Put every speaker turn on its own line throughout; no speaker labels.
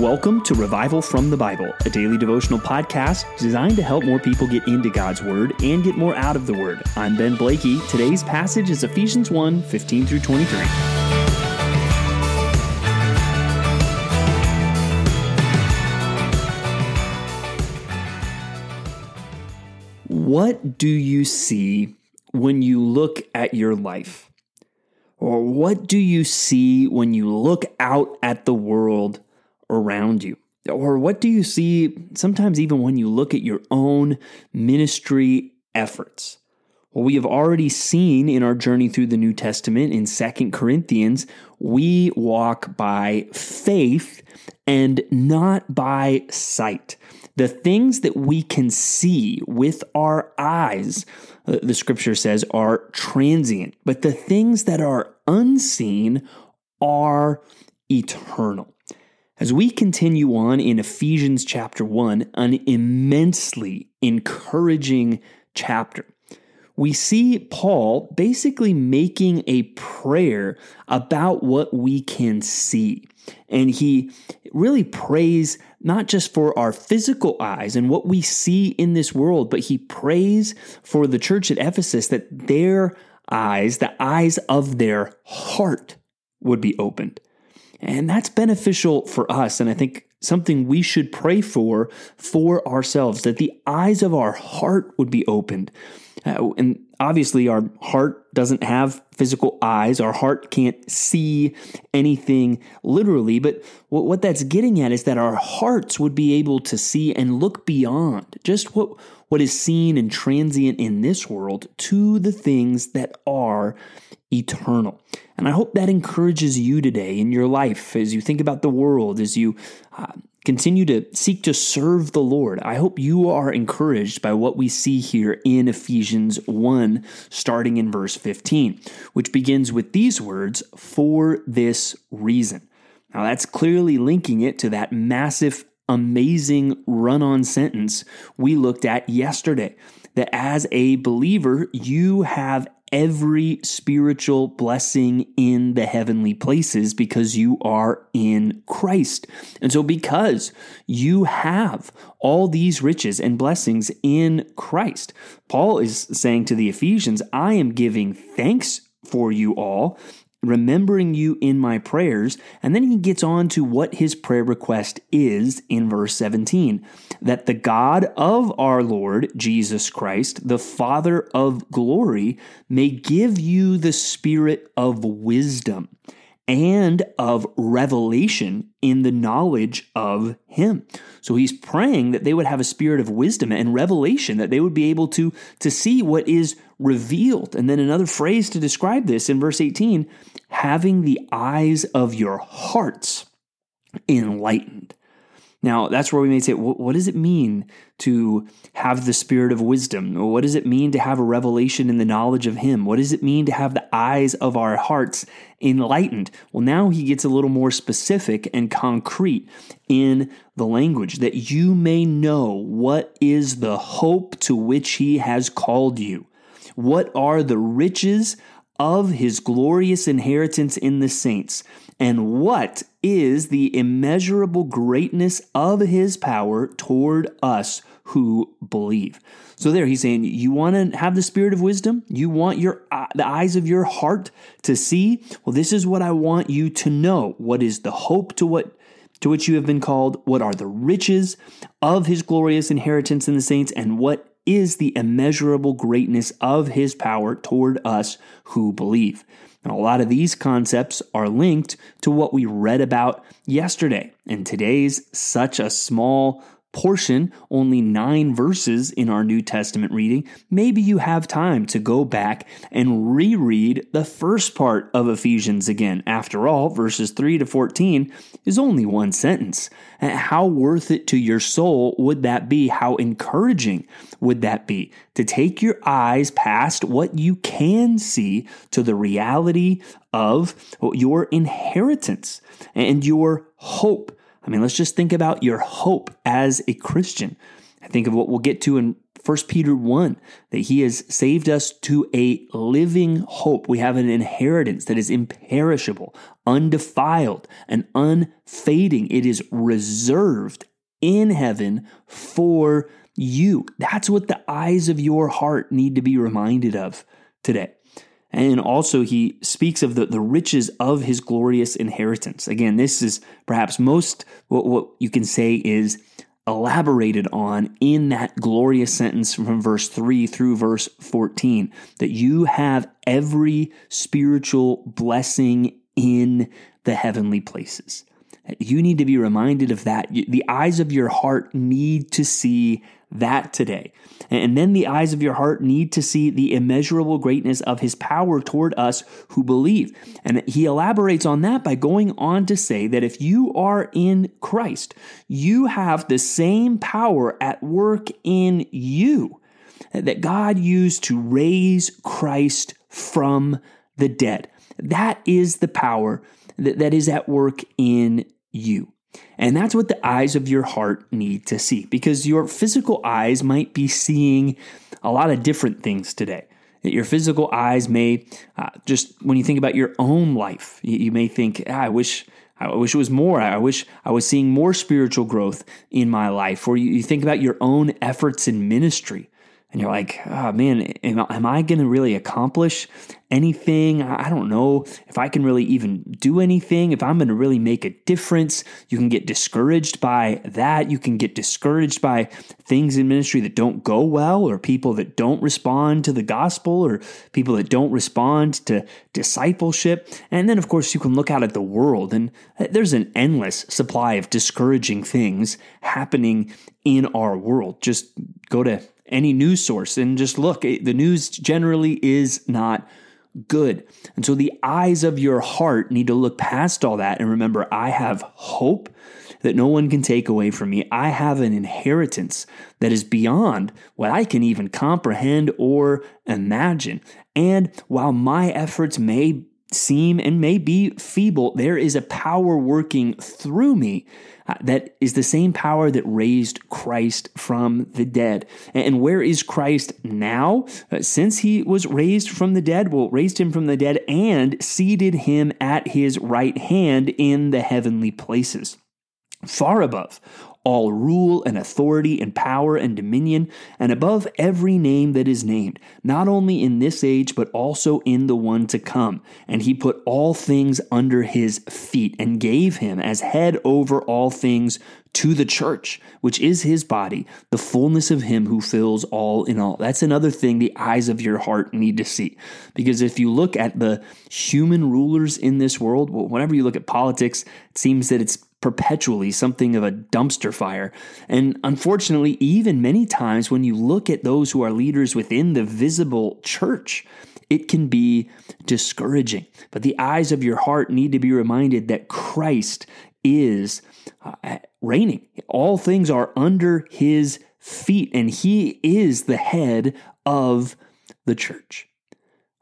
Welcome to Revival from the Bible, a daily devotional podcast designed to help more people get into God's Word and get more out of the Word. I'm Ben Blakey. Today's passage is Ephesians 1 15 through 23. What do you see when you look at your life? Or what do you see when you look out at the world around you? Or what do you see sometimes even when you look at your own ministry efforts? Well, we have already seen in our journey through the New Testament in Second Corinthians, we walk by faith and not by sight. The things that we can see with our eyes, uh, the scripture says, are transient, but the things that are unseen are eternal. As we continue on in Ephesians chapter 1, an immensely encouraging chapter, we see Paul basically making a prayer about what we can see. And he really prays not just for our physical eyes and what we see in this world, but he prays for the church at Ephesus that their eyes, the eyes of their heart, would be opened. And that's beneficial for us. And I think something we should pray for for ourselves that the eyes of our heart would be opened. Uh, and obviously, our heart doesn't have physical eyes. Our heart can't see anything literally. But what, that's getting at is that our hearts would be able to see and look beyond just what, what is seen and transient in this world to the things that are eternal. And I hope that encourages you today in your life as you think about the world, as you uh, continue to seek to serve the Lord. I hope you are encouraged by what we see here in Ephesians 1, starting in verse 15, which begins with these words, for this reason. Now, that's clearly linking it to that massive, amazing run on sentence we looked at yesterday. That as a believer, you have every spiritual blessing in the heavenly places because you are in Christ. And so, because you have all these riches and blessings in Christ, Paul is saying to the Ephesians, I am giving thanks for you all remembering you in my prayers. And then he gets on to what his prayer request is in verse 17 that the God of our Lord Jesus Christ, the Father of glory, may give you the spirit of wisdom and of revelation in the knowledge of him. So he's praying that they would have a spirit of wisdom and revelation, that they would be able to, to see what is revealed. And then another phrase to describe this in verse 18 having the eyes of your hearts enlightened. Now, that's where we may say, what does it mean to have the spirit of wisdom? What does it mean to have a revelation in the knowledge of Him? What does it mean to have the eyes of our hearts enlightened? Well, now he gets a little more specific and concrete in the language that you may know what is the hope to which He has called you. What are the riches of His glorious inheritance in the saints? And what is the immeasurable greatness of his power toward us who believe? So there he's saying you want to have the spirit of wisdom, you want your uh, the eyes of your heart to see. Well, this is what I want you to know. What is the hope to what to which you have been called? What are the riches of his glorious inheritance in the saints and what is the immeasurable greatness of his power toward us who believe. And a lot of these concepts are linked to what we read about yesterday. And today's such a small portion, only nine verses in our New Testament reading, maybe you have time to go back and reread the first part of Ephesians again. After all, verses 3 to 14 is only one sentence. How worth it to your soul would that be? How encouraging would that be to take your eyes past what you can see to the reality of your inheritance and your hope I mean, let's just think about your hope as a Christian. I think of what we'll get to in 1 Peter 1 that he has saved us to a living hope. We have an inheritance that is imperishable, undefiled, and unfading. It is reserved in heaven for you. That's what the eyes of your heart need to be reminded of today. And also, he speaks of the, the riches of his glorious inheritance. Again, this is perhaps most what, what you can say is elaborated on in that glorious sentence from verse 3 through verse 14 that you have every spiritual blessing in the heavenly places. You need to be reminded of that. The eyes of your heart need to see that today. And then the eyes of your heart need to see the immeasurable greatness of his power toward us who believe. And he elaborates on that by going on to say that if you are in Christ, you have the same power at work in you that God used to raise Christ from the dead. That is the power that, that is at work in you. And that's what the eyes of your heart need to see because your physical eyes might be seeing a lot of different things today. Your physical eyes may uh, just, when you think about your own life, you, you may think, ah, I wish. I wish it was more. I wish I was seeing more spiritual growth in my life. Or you, you think about your own efforts in ministry and you're mm-hmm. like, oh man, am, am I going to really accomplish anything? I don't know if I can really even do anything, if I'm going to really make a difference. You can get discouraged by that. You can get discouraged by things in ministry that don't go well, or people that don't respond to the gospel, or people that don't respond to discipleship. And then, of course, you can look out at the world, and uh, there's an endless supply of discouraging things happening in our world. Just go to any news source and just look. Eh, the news generally is not good. And so the eyes of your heart need to look past all that and remember, I have hope that no one can take away from me. I have an inheritance that is beyond what I can even comprehend or imagine. And while my efforts may seem and may be feeble, there is a power working through me uh, that is the same power that raised Christ from the dead. And where is Christ now? Uh, since he was raised from the dead, well, raised him from the dead and seated him at his right hand in the heavenly places far above all rule and authority and power and dominion, and above every name that is named, not only in this age, but also in the one to come. And he put all things under his feet and gave him as head over all things to the church, which is his body, the fullness of him who fills all in all. That's another thing the eyes of your heart need to see. Because if you look at the human rulers in this world, whenever you look at politics, it seems that it's perpetually something of a dumpster fire. And unfortunately, even many times when you look at those who are leaders within the visible church, it can be discouraging. But the eyes of your heart need to be reminded that Christ is uh, reigning. All things are under his feet, and he is the head of the church.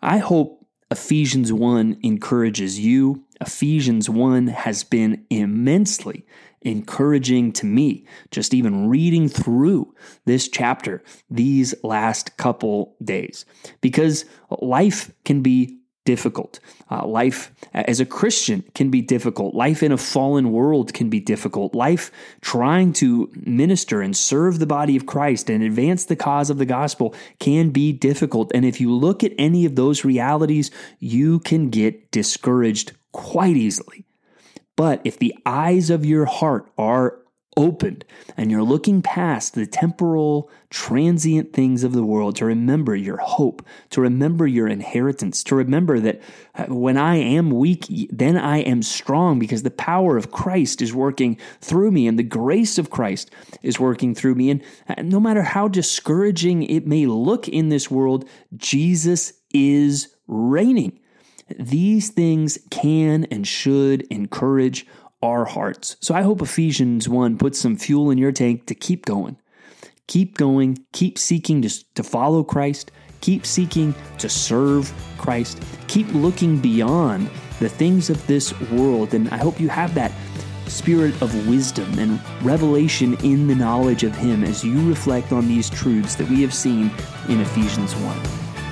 I hope Ephesians 1 encourages you Ephesians 1 has been immensely encouraging to me, just even reading through this chapter these last couple days, because life can be difficult. Uh, life as a Christian can be difficult. Life in a fallen world can be difficult. Life trying to minister and serve the body of Christ and advance the cause of the gospel can be difficult. And if you look at any of those realities, you can get discouraged quite easily. But if the eyes of your heart are opened and you're looking past the temporal, transient things of the world to remember your hope, to remember your inheritance, to remember that uh, when I am weak, then I am strong because the power of Christ is working through me and the grace of Christ is working through me. And uh, no matter how discouraging it may look in this world, Jesus is reigning. These things can and should encourage our hearts. So I hope Ephesians 1 puts some fuel in your tank to keep going. Keep going, keep seeking to, to follow Christ, keep seeking to serve Christ, keep looking beyond the things of this world. And I hope you have that spirit of wisdom and revelation in the knowledge of Him as you reflect on these truths that we have seen in Ephesians 1.